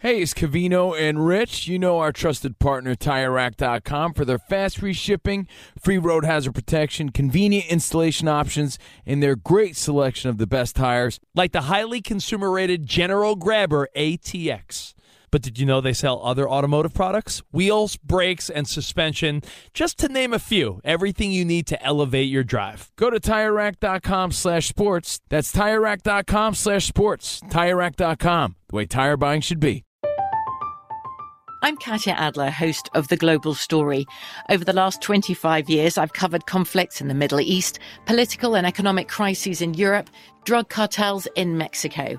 Hey, it's Covino and Rich. You know our trusted partner, TireRack.com, for their fast free shipping, free road hazard protection, convenient installation options, and their great selection of the best tires. Like the highly consumer rated General Grabber ATX. But did you know they sell other automotive products? Wheels, brakes, and suspension, just to name a few. Everything you need to elevate your drive. Go to TireRack.com slash sports. That's TireRack.com slash sports. TireRack.com, the way tire buying should be. I'm Katya Adler, host of The Global Story. Over the last 25 years, I've covered conflicts in the Middle East, political and economic crises in Europe, drug cartels in Mexico.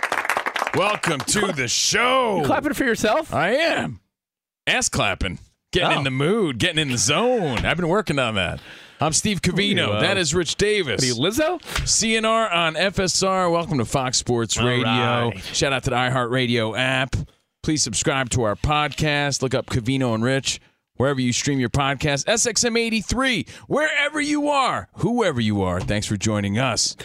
Welcome to the show. Clapping for yourself? I am. Ass clapping. Getting Oh. in the mood, getting in the zone. I've been working on that. I'm Steve Covino. Uh, that is Rich Davis. Are you Lizzo? CNR on FSR. Welcome to Fox Sports Radio. right. Shout out to the iHeartRadio app. Please subscribe to our podcast. Look up Covino and Rich wherever you stream your podcast. SXM83, wherever you are, whoever you are. Thanks for joining us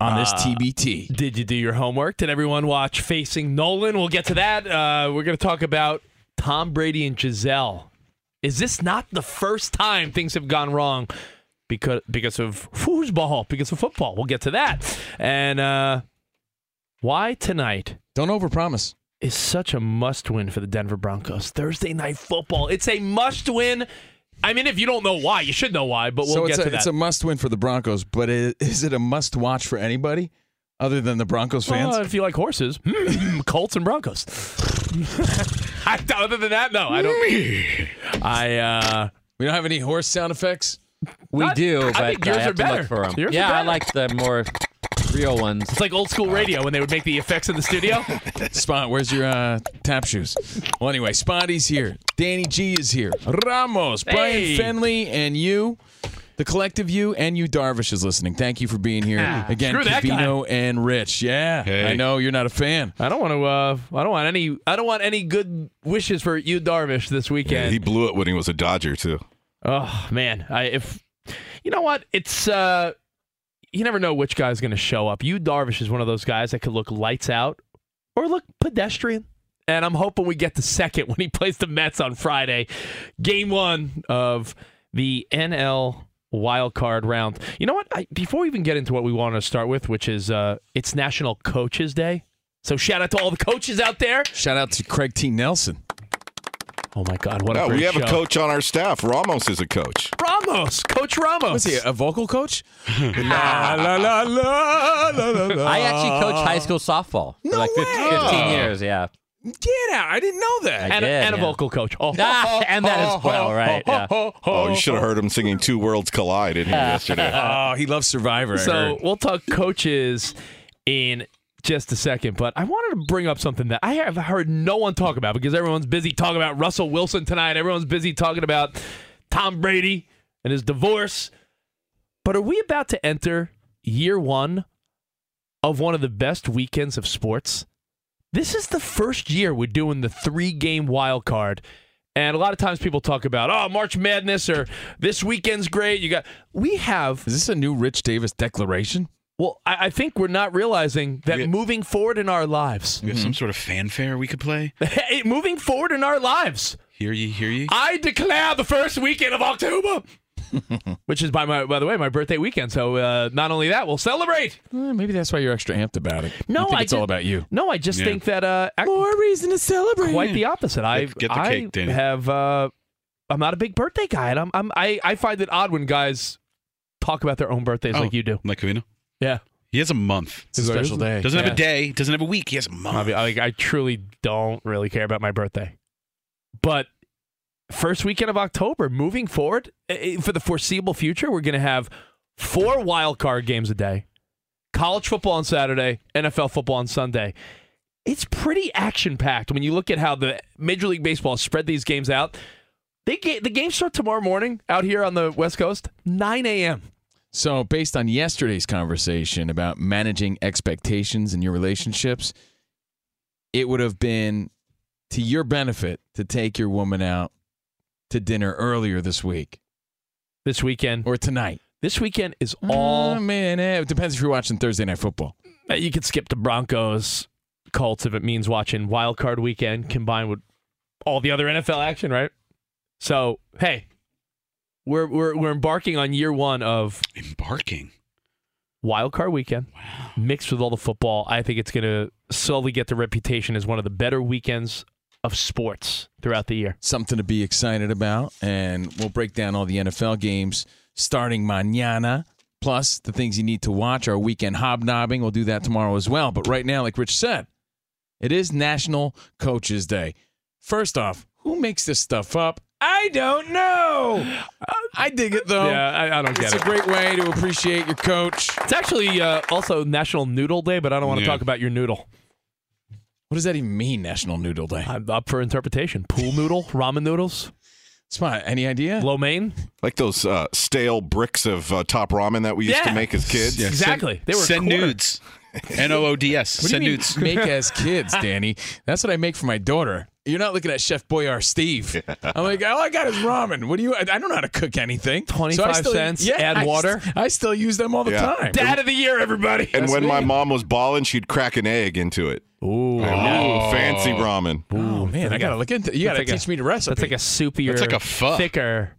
on this TBT. Did you do your homework? Did everyone watch Facing Nolan? We'll get to that. Uh, we're going to talk about Tom Brady and Gisele. Is this not the first time things have gone wrong because because of foosball, because of football? We'll get to that. And uh, why tonight Don't overpromise. Is such a must win for the Denver Broncos? Thursday night football. It's a must win. I mean, if you don't know why, you should know why, but we'll so get a, to that. it's a must win for the Broncos, but i- is it a must watch for anybody other than the Broncos fans? Well, if you like horses, Colts and Broncos. I, other than that, no, I don't. I uh, we don't have any horse sound effects. We Not- do, I but I, think yours are have to better. look for them. Yours yeah, I like the more real ones. it's like old school radio when they would make the effects in the studio. Spot, where's your uh, tap shoes? Well, anyway, Spotty's here. Danny G is here. Ramos, Brian Hey. Fenley, and you. The collective you and Yu Darvish, is listening. Thank you for being here again. screw Covino and Rich. Yeah, Hey. I know you're not a fan. I don't want to. Uh, I don't want any. I don't want any good wishes for you, Darvish, this Yeah, weekend. he blew it when he was a Dodger too. oh man, I if you know what, it's uh, you never know which guy's going to show up. Yu Darvish, is one of those guys that could look lights out or look pedestrian. And I'm hoping we get the second when he plays the Mets on Friday, game one of the NL wild card round. You know what? I, before we even get into what we want to start with, which is uh, it's National Coaches Day. So shout out to all the coaches out there. Shout out to Craig T. Nelson. Oh my God, what a great we have show. a coach on our staff. Ramos is a coach. Ramos, Coach Ramos. Was he a vocal coach? la, la, la, la, la, la, la. I actually coached high school softball for No like 15, way. 15 years. Yeah, Get out. I didn't know that. I and, a- did, and a vocal coach. Oh, Ah, and that as well, right? Yeah. Oh, you should have heard him singing Two Worlds Collide in here yesterday. Oh, he loves Survivor. So we'll talk coaches in just a second, but I wanted to bring up something that I have heard no one talk about because everyone's busy talking about Russell Wilson tonight. Everyone's busy talking about Tom Brady and his divorce. But are we about to enter year one of one of the best weekends of sports? This is the first year we're doing the three game wild card. And a lot of times people talk about, oh, March Madness or this weekend's great. You got, we have, Is this a new Rich Davis declaration? Well, I, I think we're not realizing that We- moving forward in our lives, We have some sort of fanfare we could play. Moving forward in our lives, Hear ye, hear ye. I declare the first weekend of October, which is by my, by the way, my birthday weekend. So uh, not only that, we'll celebrate. Eh, maybe that's why you're extra amped about it. No, You think I it's all about you. No, I just Yeah. think that uh, ac- More reason to celebrate. quite the opposite. I get the I cake, Danny. have uh, I'm not a big birthday guy, and I'm, I'm I I find it odd when guys talk about their own birthdays Oh, like you do. Like. Yeah, He has a month. It's a special day. Doesn't have a day. Doesn't have a week. He has a month. I, mean, I, I truly don't really care about my birthday, but first weekend of October, moving forward eh, for the foreseeable future, we're going to have four wild card games a day, college football on Saturday, NFL football on Sunday. It's pretty action packed when you look at how the Major League Baseball spread these games out. They ga- the games start tomorrow morning out here on the West Coast, 9 a.m. So, based on yesterday's conversation about managing expectations in your relationships, it would have been to your benefit to take your woman out to dinner earlier this week This weekend, or tonight. this weekend is all Oh, man, eh, it depends if you're watching Thursday night football. Uh, You could skip the Broncos Colts if it means watching Wild Card Weekend combined with all the other NFL action, right? So hey, we're we're we're embarking on year one of Embarking. Wild Card Weekend wow. mixed with all the football. I think it's going to slowly get the reputation as one of the better weekends of sports throughout the year. Something to be excited about. And we'll break down all the NFL games starting mañana. Plus, the things you need to watch, our weekend hobnobbing. We'll do that tomorrow as well. But right now, like Rich said, it is National Coaches Day. First off, who makes this stuff up? I don't know. I dig it though. yeah, I, I don't get It's it. It's a great way to appreciate your coach. it's actually uh, also National Noodle Day, but I don't want to Yeah. talk about your noodle. What does that even mean, National Noodle Day? I'm up for interpretation. Pool noodle, ramen noodles, Spot, any idea? lo mein. Like those uh, stale bricks of uh, top ramen that we used Yeah. to make as kids. Yeah, Exactly. Send, They were send quarter. nudes. N O O D S. What do you Send mean nudes. make as kids, Danny? That's what I make for my daughter. You're not looking at Chef Boyar Steve. I'm like, all I got is ramen. What do you? I I don't know how to cook anything. 25 I still- cents, add I water. st- I still use them all the Yeah. time. Dad of the year, everybody. And That's when my mom was balling, she'd crack an egg into it. Ooh, Ooh, fancy ramen. Oh man, I gotta look into. You gotta like teach a- me the recipe. that's like a soupier, That's like a pho. thicker.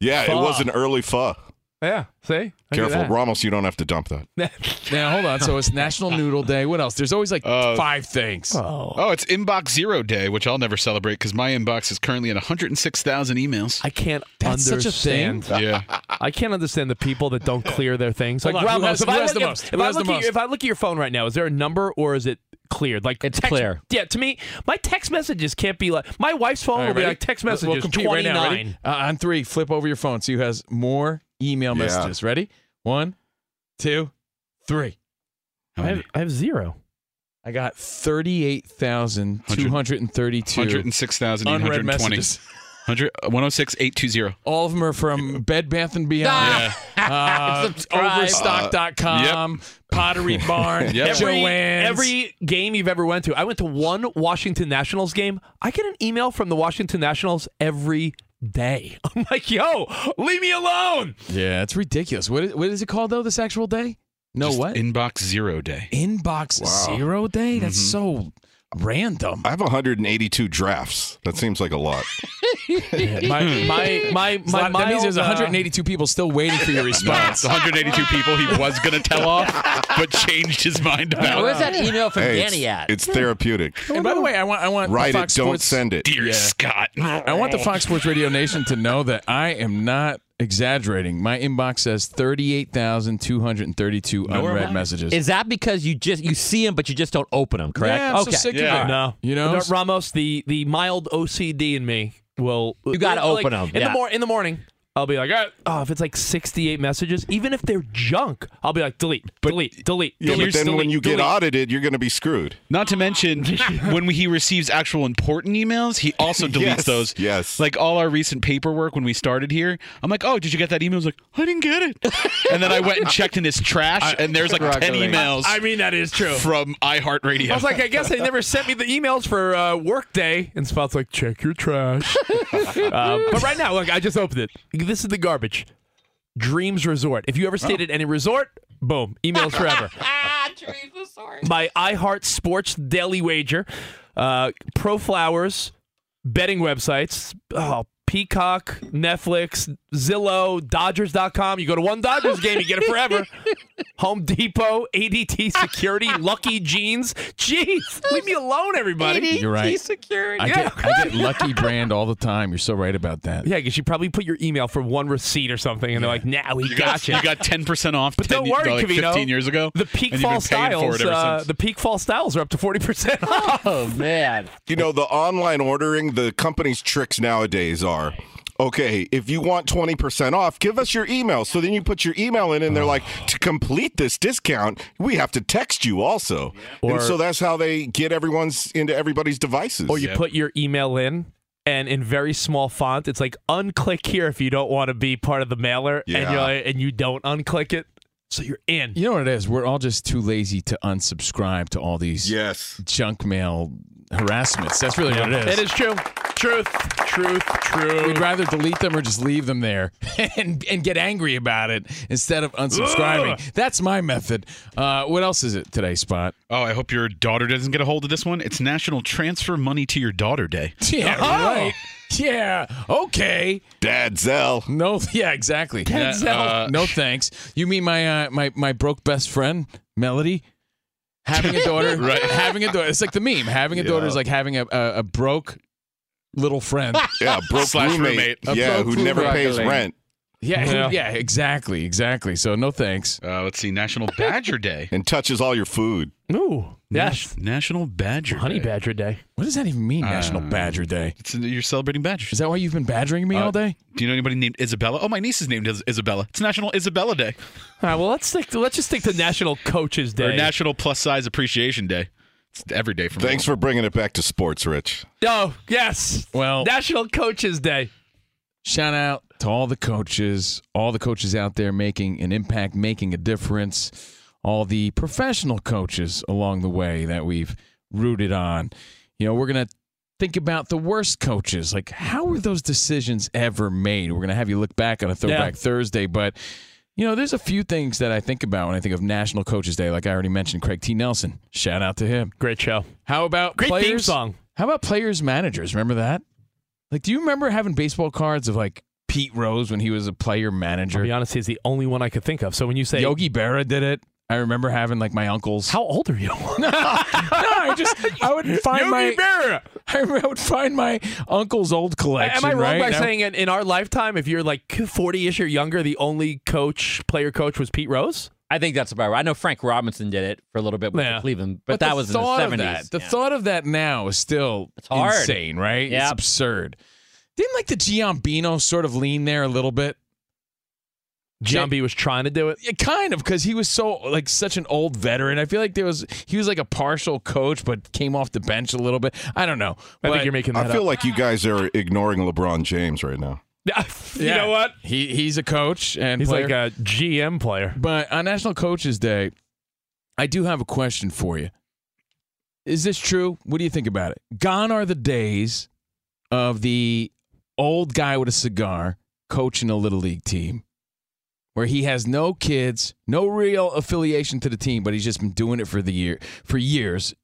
Yeah, Pho. it was an early pho. Yeah, see, Look at Careful. Ramos, you don't have to dump that. now hold on. So it's National Noodle Day. What else? There's always like Uh, five things. Oh, Oh, it's Inbox Zero Day, which I'll never celebrate because my inbox is currently at 106,000 emails. I can't That's such a thing? yeah. I can't understand the people that don't clear their things. Like Hold on, who Ramos, has- if who I has look the at- most? if Who I the look at most? your- if I look at your phone right now, is there a number or is it cleared? Like It's text- clear. Yeah, to me, my text messages can't be like my wife's phone All right, will be like text We'll- messages we'll compete twenty right now. Uh, on three, flip over your phone. See who has more email Yeah. messages. Ready? One, two, three. I have. I have zero. I got thirty-eight thousand two hundred and thirty-two 106,820. unread messages. 100 106,820. All of them are from Bed Bath and Beyond, uh, Subscribe. Overstock.com, Pottery Barn, Yep. Every, every game you've ever went to. I went to one Washington Nationals game. I get an email from the Washington Nationals every day. I'm like, yo, leave me alone. yeah, it's ridiculous. What is, what is it called though? This actual day? No, Just what? Inbox Zero Day. Inbox zero day? That's mm-hmm. so random. I have 182 drafts. That seems like a lot. My my my It's a my lot- that means there's mild, uh, 182 people still waiting for your response. it's 182 people he was going to tell off, but changed his mind about. It. Where's that email from Hey, Danny it's, at? it's therapeutic. and by the way, I want I want Write the it, Fox don't Sports, send it. Dear Yeah. Scott. I want the Fox Sports Radio Nation to know that I am not exaggerating. My inbox says 38,232 unread messages. Is that because you just you see them but you just don't open them? Correct. Yeah, I'm so okay. sick of Yeah. it. No, You know? Ramos, the the mild OCD in me will. You gotta like, them. in yeah. the mor- in the morning. I'll be like, "Ah, oh, if it's like 68 messages, even if they're junk, I'll be like, delete, delete, delete. Yeah, delete, but then when delete, you get audited, you're going to be screwed. Not to mention, when he receives actual important emails, he also deletes Yes, those. yes. Like all our recent paperwork when we started here, I'm like, oh, did you get that email? I was like, I didn't get it. and then I went and checked in his trash, and there's like 10 Struggling. emails I mean, that is true. from iHeartRadio. I was like, I guess they never sent me the emails for uh, Workday. And Spot's like, check your trash. uh, but right now, look, I just opened it. This is the garbage. Dreams Resort. If you ever stayed at any resort, boom, emails forever. Dreams Resort. My iHeart Sports Daily Wager, uh, Pro Flowers, betting websites, oh, Peacock, Netflix, Zillow, Dodgers.com. You go to one Dodgers game, you get it forever. Home Depot, ADT Security, Lucky Jeans. Jeez, leave me alone, everybody. You're right. security. I get I get Lucky Brand all the time. You're so right about that. Yeah, because you probably put your email for one receipt or something, and they're like, "Now we you got got, you." you got 10% off But 10, don't worry, like Covino. 15 years ago. the peak fall been paying for styles. Uh, the peak fall styles are up to forty percent off. Oh man. You know, the online ordering, the company's tricks nowadays are. Okay, if you want 20% off, give us your email. So then you put your email in, and they're like, to complete this discount, we have to text you also. Or- and so that's how they get everyone's into everybody's devices. Or you Yep. put your email in, and in very small font, it's like unclick here if you don't want to be part of the mailer, and Yeah. you're like, and you don't unclick it, so you're in. You know what it is? We're all just too lazy to unsubscribe to all these yes. junk mail harassments. That's really what it is. It is true. Truth. Truth. truth. We'd rather delete them or just leave them there and and get angry about it instead of unsubscribing. Ugh. That's my method. Uh, what else is it today, Spot? oh, I hope your daughter doesn't get a hold of this one. It's National Transfer Money to Your Daughter Day. Yeah, Oh. right. Yeah. Okay. Dad Zelle. No. Yeah. Exactly. Yeah, uh, no thanks. You mean my uh, my my broke best friend Melody? Having a daughter, Right. Having a daughter. It's like the meme. Having a daughter is like having a, a, a broke little friend. Yeah, broke Slash roommate. roommate. A Yeah, broke who never pays struggling. rent Yeah, Yeah. yeah, exactly, exactly. So no thanks. Uh, let's see, National Badger Day. and touches all your food. Ooh. Yes. National Badger Honey Day. Badger Day. What does that even mean? National Uh, Badger Day. It's, you're celebrating badgers. Is that why you've been badgering me Uh, all day? Do you know anybody named Isabella? Oh, my niece is named Is- Isabella. It's National Isabella Day All right. Well, let's stick. To, let's just stick to National Coaches Day. or National Plus Size Appreciation Day. It's every day for me. Thanks for bringing it back to sports, Rich. Oh yes. Well, National Coaches Day. shout out to all the coaches, all the coaches out there making an impact, making a difference, all the professional coaches along the way that we've rooted on. You know, we're going to think about the worst coaches. Like, how were those decisions ever made? We're going to have you look back on a Throwback Thursday, but. You know, there's a few things that I think about when I think of National Coaches Day. Like I already mentioned, Craig T. Nelson. Shout out to him. Great show. How about Great players? theme song. How about players managers? Remember that? Like, do you remember having baseball cards of like Pete Rose when he was a player manager. To manager? be honest, he's the only one I could think of. So when you say Yogi Berra did it. I remember having like my uncles. how old are you? no, I just I would find Yogi my Berra. I would find my uncle's old collection. Am I wrong right? by Now- saying in, in our lifetime, if you're like 40-ish or younger, the only coach, player coach was Pete Rose? I think that's about right. I know Frank Robinson did it for a little bit with Yeah. the Cleveland, but, that the was in the seventies. that- The thought of that now is still It's hard. insane, right? It's absurd. Didn't like the Giambino sort of lean there a little bit? Giambi was trying to do it. Yeah, kind of, because he was so like such an old veteran. I feel like there was he was like a partial coach, but came off the bench a little bit. I don't know. I But- think you're making that I feel up. like you guys are ignoring LeBron James right now. you Yeah. know what? He he's a coach and He's player. like a GM player. But on National Coaches Day, I do have a question for you. Is this true? What do you think about it? Gone are the days of the old guy with a cigar coaching a little league team where he has no kids, no real affiliation to the team, but he's just been doing it for the year for years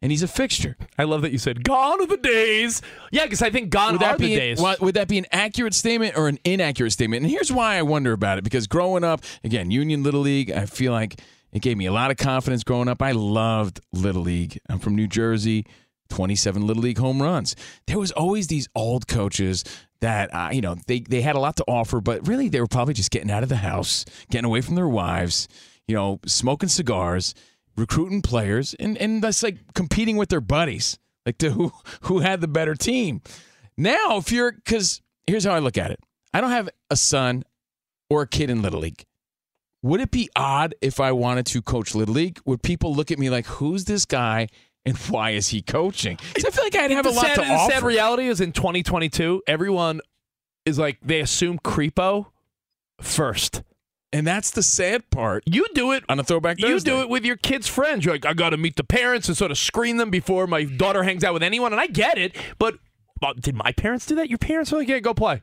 and he's a fixture. I love that you said "gone are the days." Yeah, because I think gone would are the days. An, would that be an accurate statement or an inaccurate statement? And here's why I wonder about it because growing up, again, Union Little League, I feel like it gave me a lot of confidence growing up. I loved Little League. I'm from New Jersey. 27 little league home runs. There was always these old coaches that uh, you know they they had a lot to offer, but really they were probably just getting out of the house, getting away from their wives, you know, smoking cigars, recruiting players, and and that's like competing with their buddies, like to who who had the better team. Now, if you're because here's how I look at it. I don't have a son or a kid in Little League. Would it be odd if I wanted to coach Little League? Would people look at me like, who's this guy and why is he coaching? I feel like I'd have a lot sad, to the sad reality is in 2022, everyone is like they assume creepo first. and that's the sad part You do it on a throwback Thursday. You do it with your kids' friends. You're like, I got to meet the parents and sort of screen them before my daughter hangs out with anyone. And I get it, but well, did my parents do that? Your parents were like, yeah, go play.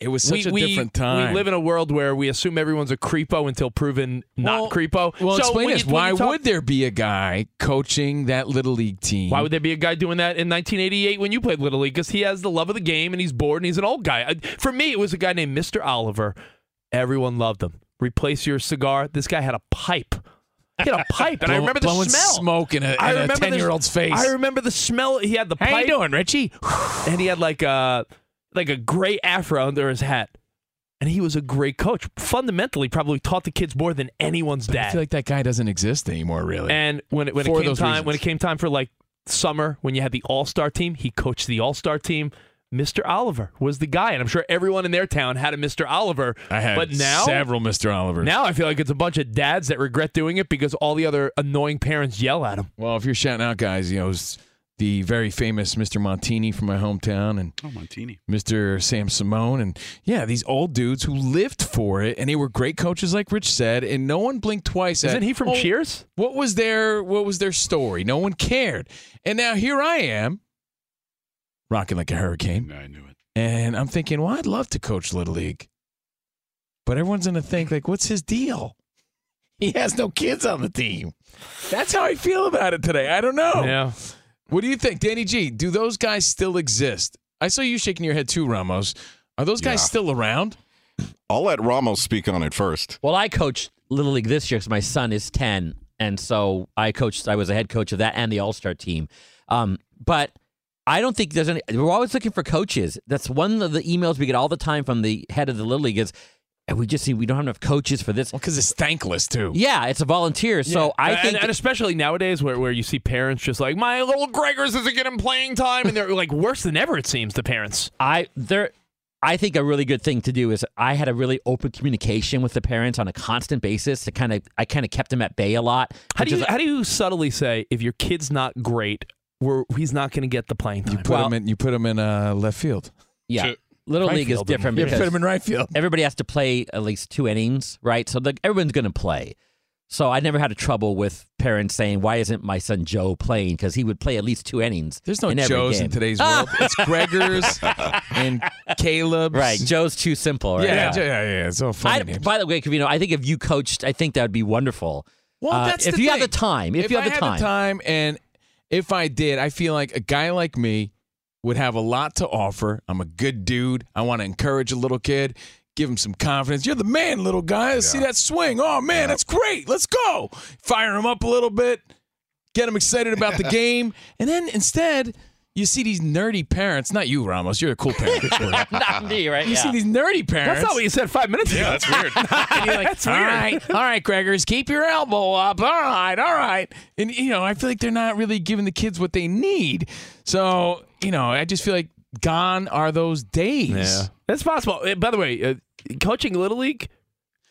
It was such we, a we- different time. We live in a world where we assume everyone's a creepo until proven not Well- creepo. Well, So explain this. you- Why talk- would there be a guy coaching that little league team? Why would there be a guy doing that in 1988 when you played Little League? Because he has the love of the game and he's bored and he's an old guy. Uh, For me, it was a guy named Mr. Oliver. Everyone loved him. Replace your cigar. This guy had a pipe. He had a pipe, and I remember the smell. smoke in a, I in a 10-year-old's face? I remember the smell. He had the pipe. How you doing, Richie? and he had like a like a gray afro under his hat. And he was a great coach. Fundamentally, probably taught the kids more than anyone's I dad. I feel like that guy doesn't exist anymore, really. and when it, when it came time reasons. when it came time for like summer when you had the All Star team, he coached the All Star team. Mr. Oliver was the guy, and I'm sure everyone in their town had a Mr. Oliver. I had but now several Mr. Olivers. now I feel like it's a bunch of dads that regret doing it because all the other annoying parents yell at them. well, if you're shouting out guys, you know, the very famous Mr. Montini from my hometown and Oh, Montini. Mr. Sam Simone. And yeah, these old dudes who lived for it and they were great coaches, like Rich said, and no one blinked twice at Isn't he from "Oh, Cheers? What was their what was their story? No one cared. And now here I am, rocking like a hurricane. I knew it. And I'm thinking, well, I'd love to coach Little League. But everyone's going to think, like, what's his deal? He has no kids on the team. That's how I feel about it today. I don't know. Yeah. What do you think, Danny G? Do those guys still exist? I saw you shaking your head too, Ramos. Are those guys Yeah. still around? I'll let Ramos speak on it first. Well, I coached Little League this year because my son is 10. And so I coached, I was a head coach of that and the All Star team. Um, but I don't think there's any, we're always looking for coaches. That's one of the emails we get all the time from the head of the Little League is, and we just see we don't have enough coaches for this. Well, because it's thankless too. Yeah, it's a volunteer. So I and, think and especially nowadays where, where you see parents just like my little Gregors isn't getting playing time and they're like worse than ever it seems to parents. I there I think a really good thing to do is I had a really open communication with the parents on a constant basis to kind of I kind of kept them at bay a lot. How do you is- how do you subtly say if your kid's not great, we're, he's not going to get the playing time? You put Well- him in. You put him in uh, left field. yeah. Little Right League is different You because put him in right field. everybody has to play at least two innings, right? So the, everyone's going to play. So I never had a trouble with parents saying, "Why isn't my son Joe playing?" Because he would play at least two innings. There's no in every Joes game. in today's world. It's Gregors and Caleb. Right, Joe's too simple. Right? Yeah, yeah, yeah, yeah. It's all I, funny names. by the way, Covino, I think if you coached, I think that would be wonderful. Well, Uh, that's if the you have the time. If, you have I the had time. the time, and if I did, I feel like a guy like me would have a lot to offer. I'm a good dude. I want to encourage a little kid, give him some confidence. You're the man, little guy. Let's see that swing. Oh man, that's great. Let's go. Fire him up a little bit, get him excited about the game, and then instead. You see these nerdy parents, not you, Ramos. You're a cool parent. Not me, right? You Yeah. see these nerdy parents. That's not what you said five minutes ago. Yeah, that's weird. And you're like, That's all weird. right, all right, Gregors, keep your elbow up. All right, all right. And, you know, I feel like they're not really giving the kids what they need. So, you know, I just feel like gone are those days. Yeah, that's possible. Uh, By the way, uh, coaching little league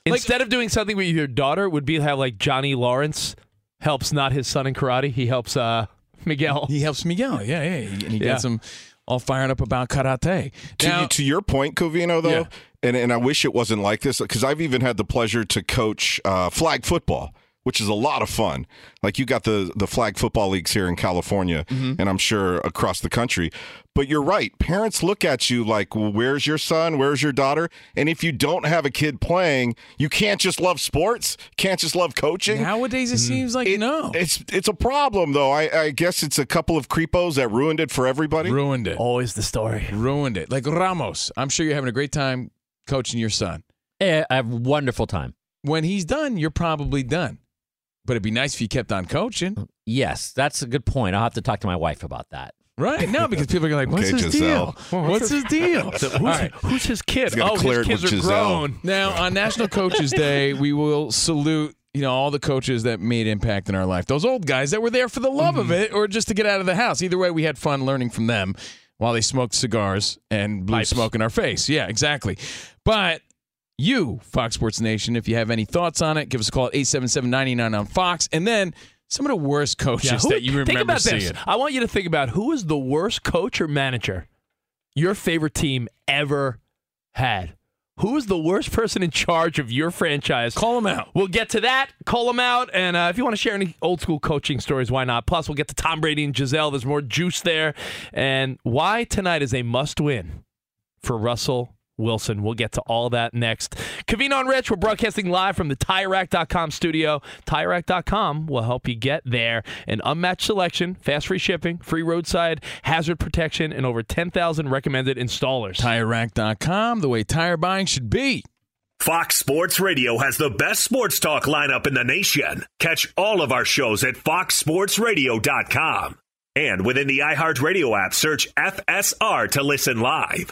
instead of doing something with your daughter would be how like Johnny Lawrence helps not his son in karate. He helps uh, Miguel. He helps Miguel. Yeah, yeah. And he Yeah. gets him all fired up about karate. To, Now, to your point, Covino, though, Yeah. and, and I wish it wasn't like this because I've even had the pleasure to coach uh, flag football, which is a lot of fun. Like you got the the flag football leagues here in California, Mm-hmm. and I'm sure across the country. But you're right. Parents look at you like, well, "Where's your son? Where's your daughter?" And if you don't have a kid playing, you can't just love sports. Can't just love coaching. nowadays it seems like It- no. It's it's a problem though. I, I guess it's a couple of creepos that ruined it for everybody. Ruined it. Always the story. Ruined it. Like Ramos, I'm sure you're having a great time coaching your son. Eh, I have a wonderful time. When he's done, you're probably done. But it'd be nice if you kept on coaching. Oh, yes, that's a good point. I'll have to talk to my wife about that. Right? now, because people are going like, what's Okay, his Gisele. deal? What's his deal? Who's, All right. who's his kid? He's Oh, clear his kids are Gisele. grown. Now, on National Coaches Day, we will salute, you know, all the coaches that made impact in our life. Those old guys that were there for the love of mm-hmm. it or just to get out of the house. Either way, we had fun learning from them. while they smoked cigars and blew Pipes. smoke in our face. Yeah, exactly. But you, Fox Sports Nation, if you have any thoughts on it, give us a call at 877-99 on Fox. And then some of the worst coaches Yeah, who- that you remember think about seeing. this. I want you to think about who is the worst coach or manager your favorite team ever had. Who is the worst person in charge of your franchise? Call them out. We'll get to that. Call them out. And uh, if you want to share any old school coaching stories, why not? Plus, we'll get to Tom Brady and Gisele. There's more juice there. And why tonight is a must win for Russell Wilson. We'll get to all that next. Covino and Rich, we're broadcasting live from the TireRack.com studio. TireRack.com will help you get there. An unmatched selection, fast free shipping, free roadside hazard protection, and over 10,000 recommended installers. TireRack.com, the way tire buying should be. Fox Sports Radio has the best sports talk lineup in the nation. Catch all of our shows at foxsportsradio.com. And within the iHeartRadio app, search FSR to listen live.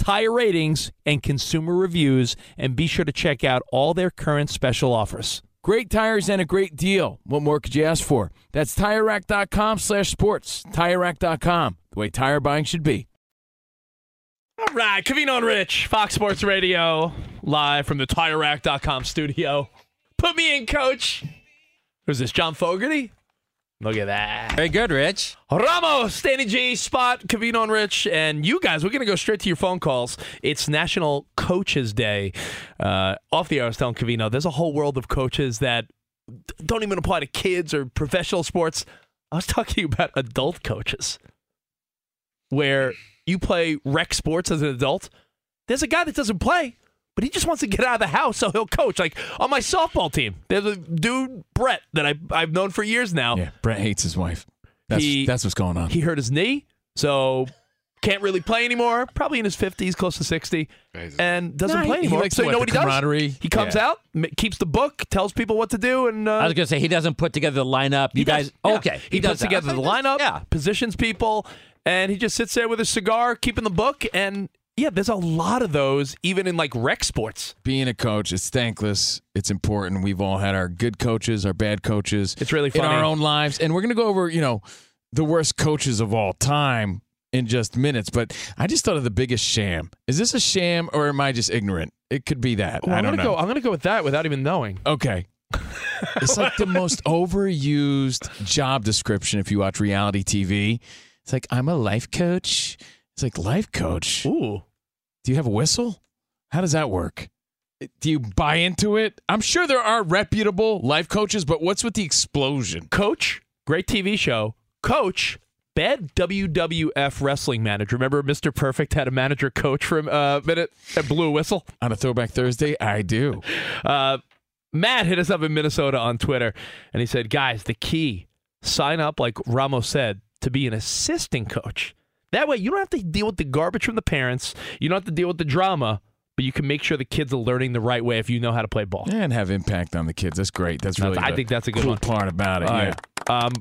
tire ratings, and consumer reviews, and be sure to check out all their current special offers. Great tires and a great deal. What more could you ask for? That's TireRack.com slash sports. TireRack.com, the way tire buying should be. All right, Covino and Rich, Fox Sports Radio, live from the TireRack.com studio. Put me in, coach. Who's this, John Fogerty? Look at that. Very good, Rich. Ramos, Danny G, Spot, Covino and Rich, and you guys, we're going to go straight to your phone calls. It's National Coaches Day. Uh, off the air, I was telling Covino, there's a whole world of coaches that don't even apply to kids or professional sports. I was talking about adult coaches. where you play rec sports as an adult. There's a guy that doesn't play, but he just wants to get out of the house, so he'll coach. Like on my softball team, there's a dude Brett that I I've known for years now. Yeah, Brett hates his wife. That's He- that's what's going on. He hurt his knee, so can't really play anymore. Probably in his 50s, close to 60, and doesn't Nah, play he- he anymore. likes so the- you know what, what he does? camaraderie? He comes Yeah. out, m- keeps the book, tells people what to do, and uh, I was gonna say he doesn't put together the lineup. You guys, does, yeah. okay? He, does puts together the lineup, Yeah, positions people, and he just sits there with a cigar, keeping the book. And yeah, there's a lot of those, even in like rec sports. Being a coach, it's thankless. It's important. We've all had our good coaches, our bad coaches. It's really in our own lives, and we're gonna go over, you know, the worst coaches of all time in just minutes. But I just thought of the biggest sham. Is this a sham, or am I just ignorant? It could be that. Well, I I'm don't gonna know. go. I'm gonna go with that without even knowing. Okay. it's like the most overused job description if you watch reality TV. It's like, I'm a life coach. It's like, life coach? Ooh, Do you have a whistle? How does that work? Do you buy into it? I'm sure there are reputable life coaches, but what's with the explosion? Coach, great TV show. Coach, bad WWF wrestling manager. Remember, Mr. Perfect had a manager coach for a minute and blew a whistle. On a Throwback Thursday, I do. Uh, Matt hit us up in Minnesota on Twitter, and he said, "Guys, the key: sign up, like Ramos said, to be an assistant coach. That way, you don't have to deal with the garbage from the parents. You don't have to deal with the drama." But you can make sure the kids are learning the right way if you know how to play ball. And have impact on the kids. That's great. That's really I think that's a good cool one. part about it. All yeah. right. Um,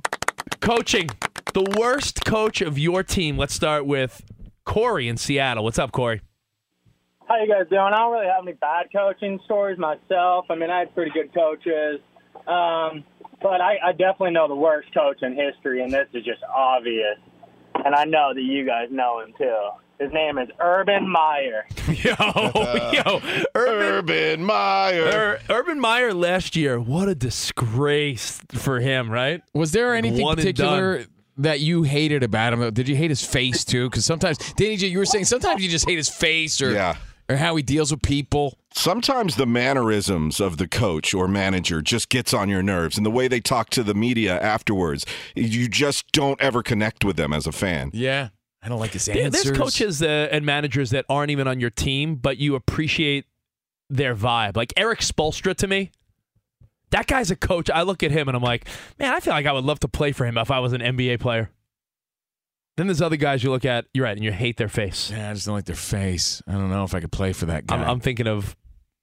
coaching, the worst coach of your team. Let's start with Corey in Seattle. What's up, Corey? How you guys doing? I don't really have any bad coaching stories myself. I mean, I had pretty good coaches, um, but I, I definitely know the worst coach in history, and this is just obvious. And I know that you guys know him too. His name is Urban Meyer. Yo, yo, Urban Urban Meyer. Ur- Urban Meyer last year, what a disgrace for him, right? Was there anything One and particular that you hated about him? Did you hate his face too? Because sometimes, Danny J, you were saying sometimes you just hate his face or Yeah. or how he deals with people. Sometimes the mannerisms of the coach or manager just gets on your nerves, and the way they talk to the media afterwards, you just don't ever connect with them as a fan. Yeah, I don't like his There- answers. There's coaches uh, and managers that aren't even on your team, but you appreciate their vibe. Like Erik Spoelstra to me. That guy's a coach. I look at him and I'm like, man, I feel like I would love to play for him if I was an NBA player. Then there's other guys you look at, you're right, and you hate their face. Yeah, I just don't like their face. I don't know if I could play for that guy. I'm, I'm thinking of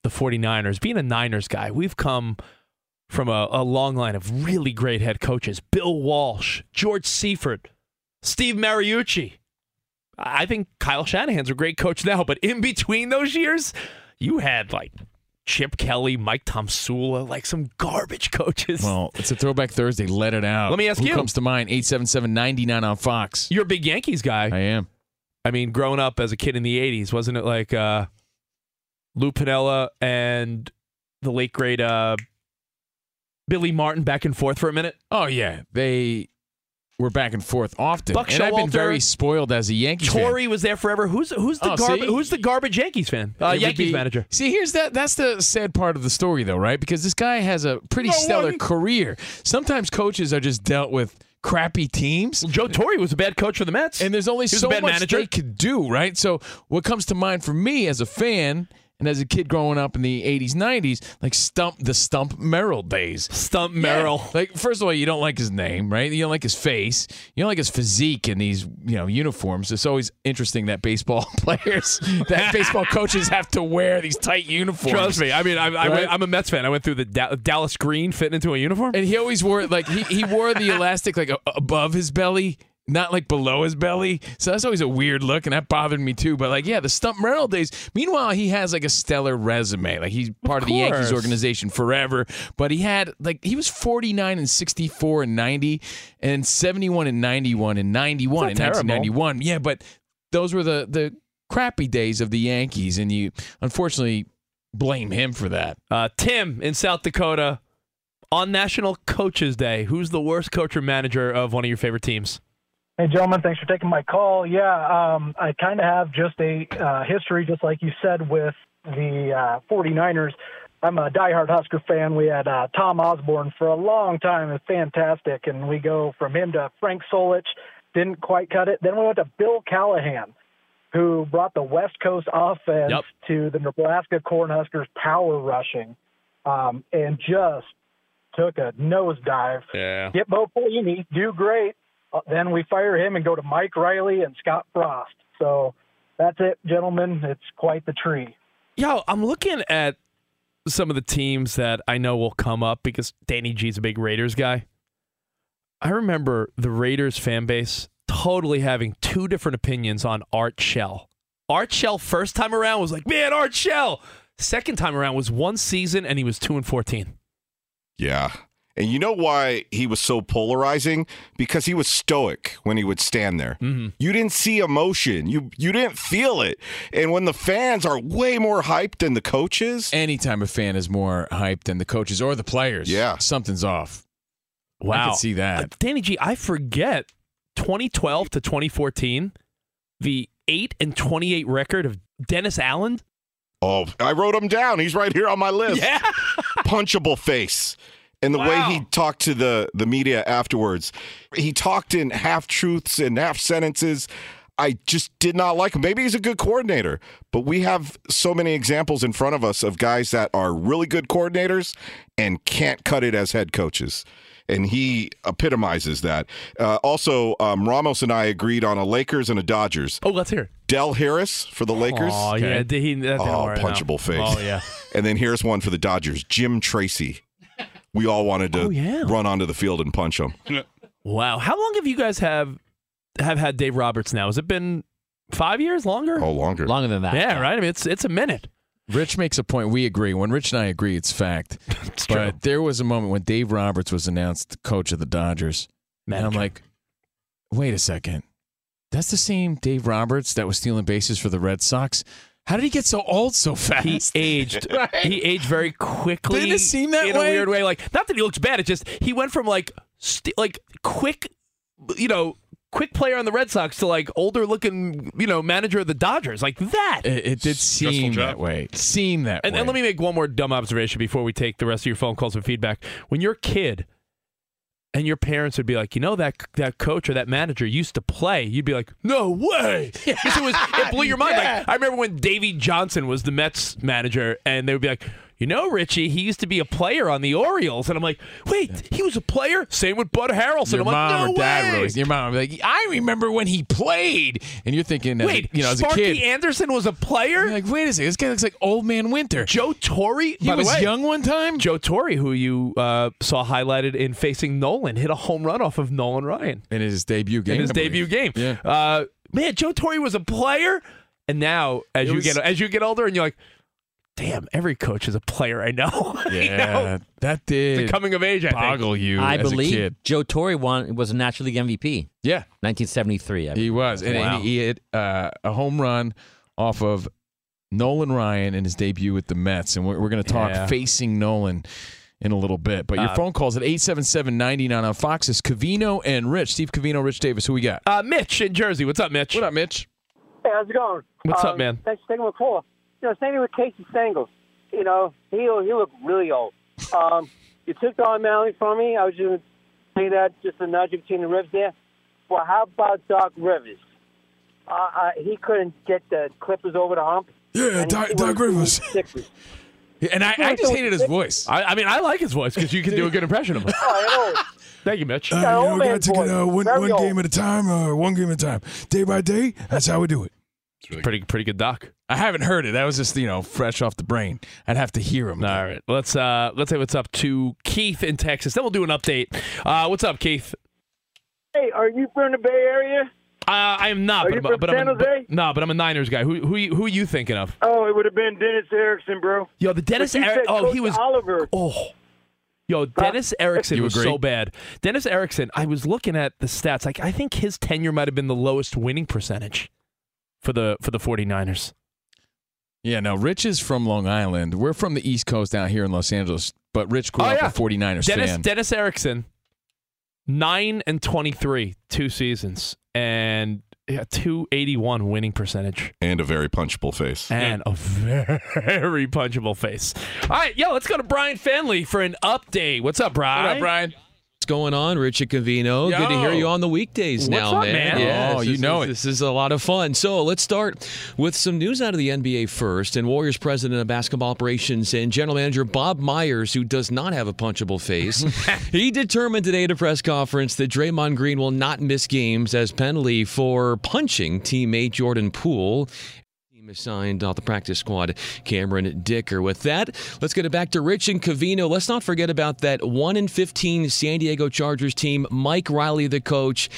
the 49ers. Being a Niners guy, we've come from a, a long line of really great head coaches Bill Walsh, George Seifert, Steve Mariucci. I I think Kyle Shanahan's a great coach now, but in between those years, you had like Chip Kelly, Mike Tomsula, like some garbage coaches. well, it's a Throwback Thursday. Let it out. Let me ask Who you. comes to mind? 877-99 on Fox. You're a big Yankees guy. I am. I mean, growing up as a kid in the 80s, wasn't it like uh, Lou Piniella and the late great uh, Billy Martin back and forth for a minute? Oh yeah, they were back and forth often. Buck and I've been very spoiled as a Yankees fan. Torre was there forever. Who's who's the Oh, garbage who's the garbage Yankees fan? Uh, Yankees be- manager. See, here's that. That's the sad part of the story, though, right? Because this guy has a pretty stellar career. Sometimes coaches are just dealt with crappy teams. Joe Torre was a bad coach for the Mets. And there's only so much manager. they could do, right? So what comes to mind for me as a fan and as a kid growing up in the 80s, 90s, like Stump, the Stump Merrill days. Stump Merrill. Yeah. Like, first of all, you don't like his name, right? You don't like his face. You don't like his physique in these, you know, uniforms. It's always interesting that baseball players, that baseball coaches have to wear these tight uniforms. Trust me. I mean, I, I Right? I'm a Mets fan. I went through the Da- Dallas Green fitting into a uniform. And he always wore like he, he wore the elastic like a, above his belly, not like below his belly. So that's always a weird look, and that bothered me too. But like, yeah, the Stump Merrill days. Meanwhile, he has like a stellar resume. Like he's part of, the Yankees organization forever. But he had like he was 49 and 64 and 90, and 71 and 91 and 91 in It's 1991. Yeah, but those were the the crappy days of the Yankees, and you unfortunately blame him for that. Uh, Tim in South Dakota on National Coaches Day. Who's the worst coach or manager of one of your favorite teams? Hey, gentlemen, thanks for taking my call. Yeah, um, I kind of have just a uh, history, just like you said, with the uh, 49ers. I'm a diehard Husker fan. We had uh, Tom Osborne for a long time. It's fantastic. And we go from him to Frank Solich, didn't quite cut it. Then we went to Bill Callahan, who brought the West Coast offense Yep. to the Nebraska Cornhuskers power rushing, um, and just took a nosedive. Yeah. Get Bo Pelini, do great. Uh, then we fire him and go to Mike Riley and Scott Frost. So that's it, gentlemen. It's quite the tree. Yo, I'm looking at some of the teams that I know will come up because Danny G's a big Raiders guy. I remember the Raiders fan base totally having two different opinions on Art Shell. Art Shell first time around was like, man, Art Shell. Second time around was one season and he was two and fourteen. Yeah. And you know why he was so polarizing? Because he was stoic when he would stand there. Mm-hmm. You didn't see emotion. You you didn't feel it. And when the fans are way more hyped than the coaches, Anytime a fan is more hyped than the coaches or the players, Yeah. something's off. I Wow. can see that. Uh, Danny G, I forget 2012 to 2014, the 8 and 28 record of Dennis Allen. oh, I wrote him down. He's right here on my list. Yeah. Punchable face. And the way he talked to the the media afterwards, he talked in half truths and half sentences. I just did not like him. Maybe he's a good coordinator, but we have so many examples in front of us of guys that are really good coordinators and can't cut it as head coaches. And he epitomizes that. Uh, also, um, Ramos and I agreed on a Lakers and a Dodgers. Oh, let's hear it. Del Harris for the Lakers. Oh, yeah. He, that Oh, work out. punchable face. Oh, yeah. And then here's one for the Dodgers Jim Tracy. We all wanted to Oh, yeah. run onto the field and punch him. Wow. How long have you guys have have had Dave Roberts now? Has it been five years longer? Oh, longer. Longer than that. yeah, right. I mean, it's it's a minute. Rich makes a point. We agree. When Rich and I agree, it's fact. It's but true. there was a moment when Dave Roberts was announced coach of the Dodgers. And I'm like, wait a second. That's the same Dave Roberts that was stealing bases for the Red Sox. How did he get so old so fast? He aged. He aged very quickly. Didn't it seem that in way? a weird way. Like not that he looks bad. It just he went from like st- like quick, you know, quick player on the Red Sox to like older looking, you know, manager of the Dodgers. Like that. It, it did seem that way. Seem that And, way. and let me make one more dumb observation before we take the rest of your phone calls and feedback. When you're a kid and your parents would be like, you know, that that coach or that manager used to play, you'd be like, no way. it was it blew your mind. Like I remember when Davey Johnson was the Mets manager, and they would be like. You know, Richie, he used to be a player on the Orioles. And I'm like, wait, he was a player? Same with Bud Harrelson. your I'm like, mom no or dad way. really. Your mom would be like, I remember when he played. And you're thinking, as a- Wait, you know, as a Sparky kid, Anderson was a player? you're like, wait a second, this guy looks like Old Man Winter. Joe Torre? he was way, young one time. Joe Torre, who you uh, saw highlighted in facing Nolan, hit a home run off of Nolan Ryan in his debut game. in his debut game. Yeah. Uh, man, Joe Torre was a player, and now as It you was- get as you get older, and you're like, damn, every coach is a player I know. Yeah, you know? that did the coming of age. I think. boggle you I as believe a kid. Joe Torre won was a National League MVP, Yeah, 1973. I he was, and, Wow. and he hit uh, a home run off of Nolan Ryan in his debut with the Mets, and we're, we're going to talk Yeah. facing Nolan in a little bit. But your Uh, phone calls at 877-99 on Fox is Covino and Rich. Steve Covino, Rich Davis. Who we got? Uh, Mitch in Jersey. What's up, Mitch? What up, Mitch? Hey, how's it going? What's up, Um, man? Thanks for taking my call. You know, same thing with Casey Stengel. You know, he he looked really old. Um, you took Don Malley from me. I was just going to say that, just a nudge between the ribs there. Well, how about Doc Rivers? Uh, uh, he couldn't get the Clippers over the hump. Yeah, and he was doing Sixers. And I, I just hated his voice. I, I mean, I like his voice because you can do a good impression of him. Oh, I know. Thank you, Mitch. Got an old man voice. Very old. at a time, uh, one game at a time, day by day. That's how we do it. Pretty pretty good doc. I haven't heard it. That was just you know fresh off the brain. I'd have to hear him. All right, let's uh let's say what's up to Keith in Texas. Then we'll do an update. Uh, what's up, Keith? Hey, are you from the Bay Area? Uh, I am not, Are but, you but, from but I'm San a, but- Jose? no, but I'm a Niners guy. Who who who are you thinking of? Oh, it would have been Dennis Erickson, bro. Yo, the Dennis. But you Er- said oh, he was. Oliver. Oh, yo, Dennis Erickson was so bad. Dennis Erickson. I was looking at the stats. Like I think his tenure might have been the lowest winning percentage for the for the 49ers. Yeah, no, Rich is from Long Island. We're from the East Coast down here in Los Angeles, but Rich grew Oh, up yeah. a 49ers Dennis fan. Dennis Erickson, nine and twenty three, two seasons, and yeah, two eighty one winning percentage, And a very punchable face. and a very punchable face. All right, yo, let's go to Brian Fanley for an update. What's up, Brian? what up, Brian? Going on? Richard Covino. Good to hear you on the weekdays What's now, up, man? Yeah, Oh, this you is- know it. This is a lot of fun. So let's start with some news out of the NBA first. And Warriors president of basketball operations and general manager Bob Myers, who does not have a punchable face, he determined today at a press conference that Draymond Green will not miss games as penalty for punching teammate Jordan Poole. Team assigned off the practice squad, Cameron Dicker. With that, let's get it back to Rich and Covino. Let's not forget about that 1 in 15 San Diego Chargers team, Mike Riley, the coach.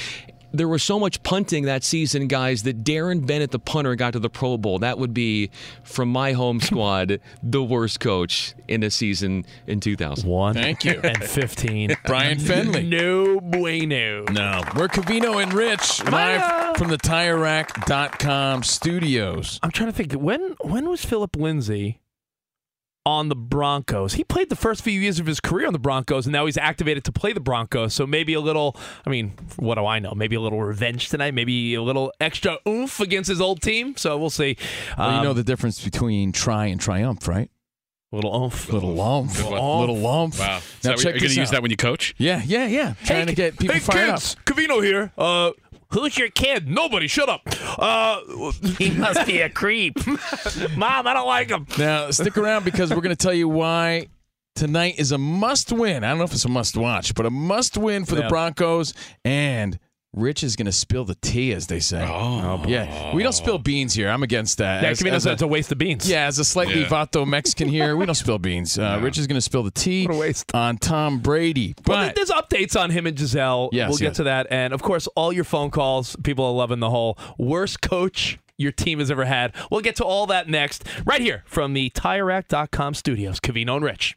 There was so much punting that season, guys, that Darren Bennett, the punter, got to the Pro Bowl. That would be, from my home squad, the worst coach in a season in 2000. One Thank you. and 15. Brian Fenley. No bueno. No. We're Covino and Rich I, live from the TireRack.com studios. I'm trying to think. When when was Philip Lindsay on the Broncos? He played the first few years of his career on the Broncos, and now he's activated to play the Broncos. So maybe a little. I mean, what do I know? Maybe a little revenge tonight. Maybe a little extra oomph against his old team. So we'll see. Well, you Um, know the difference between try and triumph, right? A little oomph. Little lump. Little Little lump. Wow. Now that what- check are you going to use out. that when you coach? Yeah, yeah, yeah. Trying to get people hey, fired kids, up. Covino here. Uh, who's your kid? Nobody. Shut up. Uh, he must be a creep. Mom, I don't like him. Now, stick around because we're going to tell you why tonight is a must win. I don't know if it's a must watch, but a must win for the Broncos. And Rich is going to spill the tea, as they say. Oh. yeah. We don't spill beans here. I'm against that. Yeah, As- Covino as a- it's a waste of beans. yeah, as a slightly Yeah. vato Mexican here, we don't spill beans. Uh, Rich is going to spill the tea What a waste. on Tom Brady. Well, But there's updates on him and Gisele. Yes, we'll get yes. to that. And of course, all your phone calls. People are loving the whole worst coach your team has ever had. We'll get to all that next, right here from the TireRack.com studios. Covino and Rich.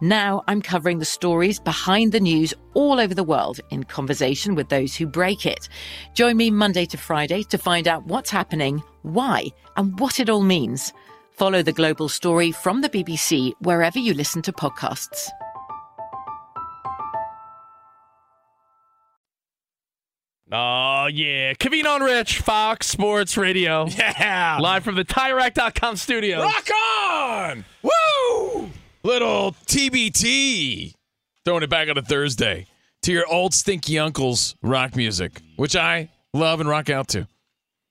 Now I'm covering the stories behind the news all over the world in conversation with those who break it. Join me Monday to Friday to find out what's happening, why, and what it all means. Follow The Global Story from the BBC wherever you listen to podcasts. Oh, yeah. Covino and Rich, Fox Sports Radio. Yeah. Live from the TireRack.com studio. Rock on! Woo! Little TBT. Throwing it back on a Thursday to your old stinky uncle's rock music, which I love and rock out to.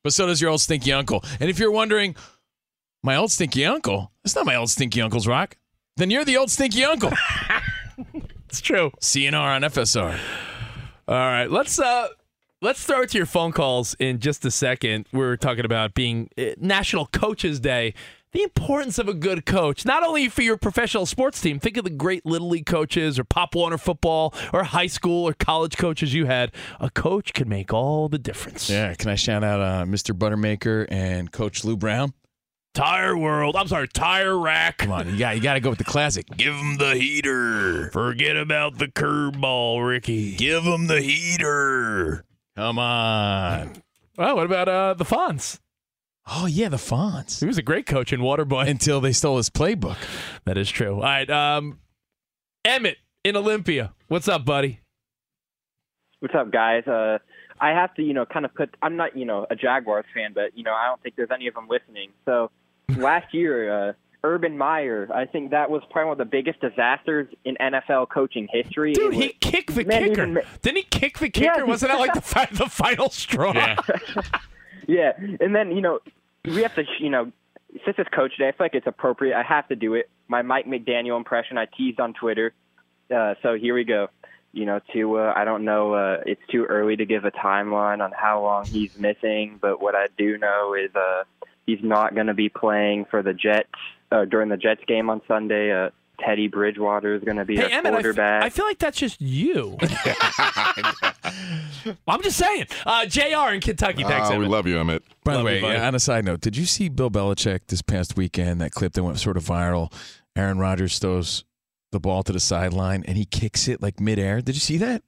But so does your old stinky uncle. And if you're wondering, my old stinky uncle, that's not my old stinky uncle's rock. Then you're the old stinky uncle. It's true. CNR on FSR. All right, let's uh let's start to your phone calls in just a second. We're talking about being uh, National Coaches Day. The importance of a good coach, not only for your professional sports team. Think of the great little league coaches, or Pop Warner football, or high school or college coaches you had. A coach can make all the difference. Yeah, can I shout out uh, Mr. Buttermaker and Coach Lou Brown? Tire World. I'm sorry, Tire Rack. Come on, you got you got to go with the classic. Give him the heater. Forget about the curveball, Ricky. Give him the heater. Come on. Oh, what about uh, the Fonz? Oh yeah, the Fonz. He was a great coach in Waterboy. Until they stole his playbook. That is true. All right, um, Emmett in Olympia. What's up, buddy? What's up, guys? Uh, I have to, you know, kind of put. I'm not, you know, a Jaguars fan, but you know, I don't think there's any of them listening. So last year, uh, Urban Meyer, I think that was probably one of the biggest disasters in NFL coaching history. Dude, It he kicked the Man, kicker. even- Didn't he kick the kicker? Yeah, Wasn't that like the, fi- the final straw? Yeah, and then you know we have to, you know, since it's Coach Day, I feel like it's appropriate. I have to do it. My Mike McDaniel impression I teased on Twitter. Uh, so here we go. You know, to uh, I don't know. Uh, it's too early to give a timeline on how long he's missing, but what I do know is uh, he's not going to be playing for the Jets uh, during the Jets game on Sunday. Uh, Teddy Bridgewater is going to be Hey, our Emmett, quarterback. I feel like that's just you. I'm just saying. Uh, Jr. in Kentucky. Thanks, Ah, we Emmett. love you, Emmett. By the way, you, yeah, on a side note, did you see Bill Belichick this past weekend? That clip that went sort of viral. Aaron Rodgers throws the ball to the sideline and he kicks it like midair. Did you see that?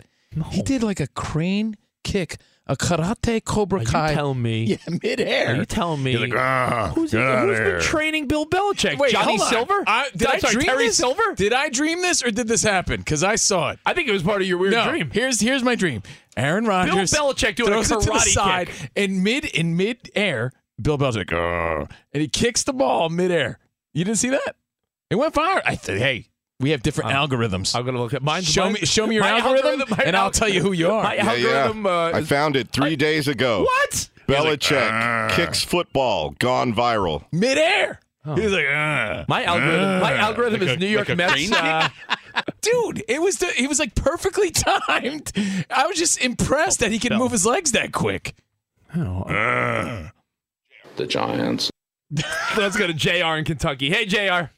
He did like a crane kick, a karate cobra Are you kai. telling me? Yeah, midair. Are you telling me? He's like, ah, who's get outta who's been training Bill Belichick? Wait, Johnny hold on. Silver? I, did I'm I sorry, dream Terry this? Silver? Did I dream this or did this happen? Because I saw it. I think it was part of your weird no, dream. Here's here's my dream. Aaron Rodgers Bill Belichick doing a throws it to the karate side kick. in mid in mid air. Bill Belichick, "Grr," and he kicks the ball midair. You didn't see that? It went fire. I th- hey, we have different algorithms. I'm gonna look at mine. show me show me your my algorithm, and I'll tell you who you are. My Yeah, yeah. algorithm. Uh, I found it three days ago. what? Belichick kicks football, gone viral. midair. He was like. My algorithm. My algorithm Like is a- New York like Mets. Uh, dude. It was the, he was like perfectly timed. I was just impressed that he could move his legs that quick. oh, The Giants. let's go to Jr. in Kentucky. Hey, Jr.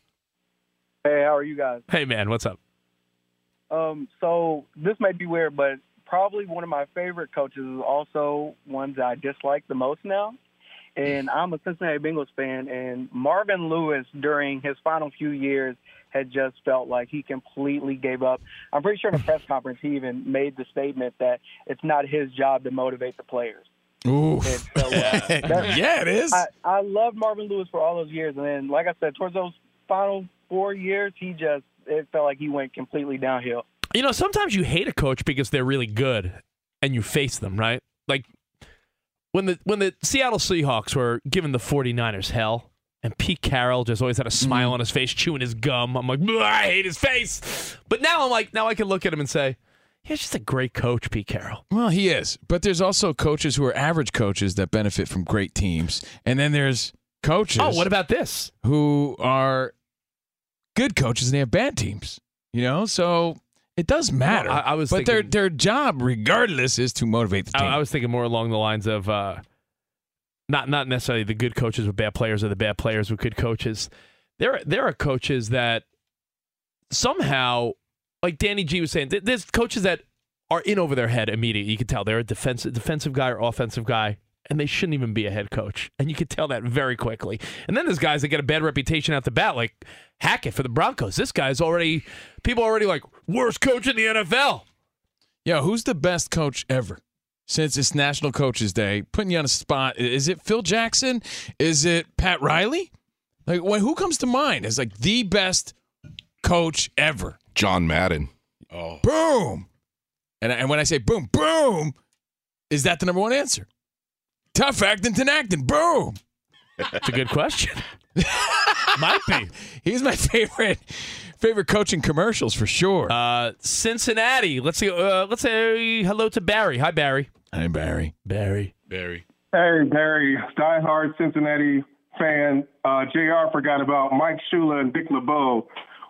Hey, how are you guys? Hey, man. What's up? Um, so this might be weird, but probably one of my favorite coaches is also one that I dislike the most now. And I'm a Cincinnati Bengals fan, and Marvin Lewis during his final few years had just felt like he completely gave up. I'm pretty sure in a press conference he even made the statement that it's not his job to motivate the players. Ooh. So, uh, yeah, it is. I, I loved Marvin Lewis for all those years, and then, like I said, towards those final four years, he just it felt like he went completely downhill. You know, sometimes you hate a coach because they're really good and you face them, right? Like when the when the Seattle Seahawks were giving the 49ers hell and Pete Carroll just always had a smile mm-hmm. on his face chewing his gum. I'm like, I hate his face. But now I'm like, now I can look at him and say, he's just a great coach, Pete Carroll. Well, he is, but there's also coaches who are average coaches that benefit from great teams, and then there's coaches. Oh, what about this? who are good coaches and they have bad teams? You know, so it does matter. I- I was but their thinking- their job, regardless, is to motivate the I, team. I was thinking more along the lines of uh, not not necessarily the good coaches with bad players or the bad players with good coaches. There there are coaches that somehow, like Danny G was saying, th- there's coaches that are in over their head immediately. You can tell they're a defensive defensive guy or offensive guy. And they shouldn't even be a head coach. And you could tell that very quickly. And then there's guys that get a bad reputation out the bat, like Hackett for the Broncos. This guy's already, people are already like, worst coach in the NFL. Yo, who's the best coach ever? Since it's National Coaches Day, putting you on a spot. Is it Phil Jackson? Is it Pat Riley? Like, when, who comes to mind as like the best coach ever? John Madden. Oh, boom! And and when I say boom, boom, Is that the number one answer? Tough acting, than acting. Boom. It's a good question. Might be. He's my favorite favorite coaching commercials for sure. Uh, Cincinnati. Let's see. Uh, let's say hello to Barry. Hi, Barry. Hi, Barry. Barry. Barry. Hey, Barry, diehard Cincinnati fan. Uh, JR forgot about Mike Shula and Dick LeBeau,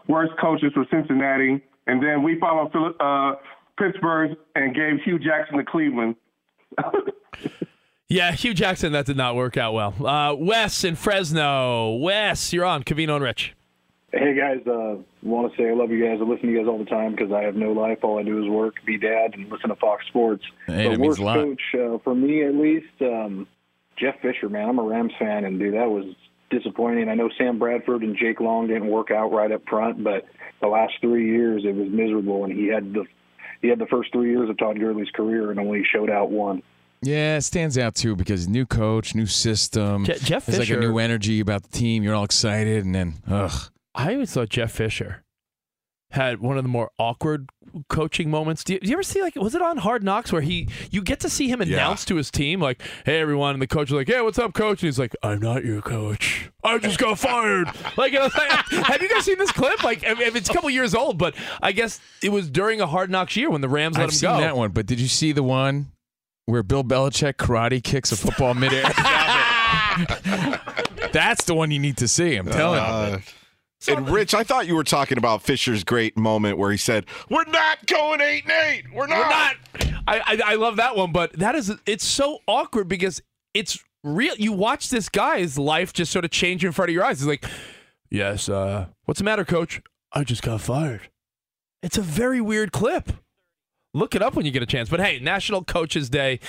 worst coaches for Cincinnati. And then we followed Phil- uh, Pittsburgh and gave Hue Jackson to Cleveland. Yeah, Hue Jackson. That did not work out well. Uh, Wes in Fresno. Wes, you're on. Covino and Rich. Hey guys, uh, want to say I love you guys. I listen to you guys all the time because I have no life. All I do is work, be dad, and listen to Fox Sports. Hey, the worst coach uh, for me, at least, um, Jeff Fisher. Man, I'm a Rams fan, and dude, that was disappointing. I know Sam Bradford and Jake Long didn't work out right up front, but the last three years it was miserable, and he had the he had the first three years of Todd Gurley's career and only showed out one. Yeah, it stands out too because new coach, new system. Je- Jeff There's like a new energy about the team. You're all excited, and then ugh. I always thought Jeff Fisher had one of the more awkward coaching moments. Do you, do you ever see like was it on Hard Knocks where he you get to see him announce to his team like, "Hey everyone," and the coach is like, "Hey, what's up, coach?" And he's like, "I'm not your coach. I just got fired." like, and I was like, have you guys seen this clip? Like, I mean, it's a couple years old, but I guess it was during a Hard Knocks year when the Rams let I've him seen go. that one, but did you see the one where Bill Belichick karate kicks a football midair? That's the one you need to see. I'm telling Uh, you. and Rich, I thought you were talking about Fisher's great moment where he said, "We're not going eight and eight. We're not." We're not. I, I I love that one, but that is it's so awkward because it's real. You watch this guy's life just sort of change in front of your eyes. He's like, "Yes, uh, what's the matter, coach? I just got fired." It's a very weird clip. Look it up when you get a chance. But hey, National Coaches Day.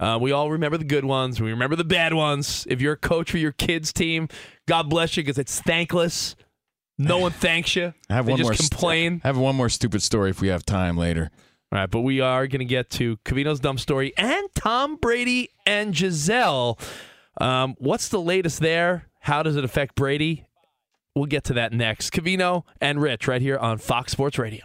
Uh, we all remember the good ones. We remember the bad ones. If you're a coach for your kids' team, God bless you because it's thankless. No one thanks you. I have they one just more st- complain. I have one more stupid story if we have time later. All right, but we are going to get to Covino's dumb story and Tom Brady and Gisele. Um, what's the latest there? How does it affect Brady? We'll get to that next. Covino and Rich right here on Fox Sports Radio.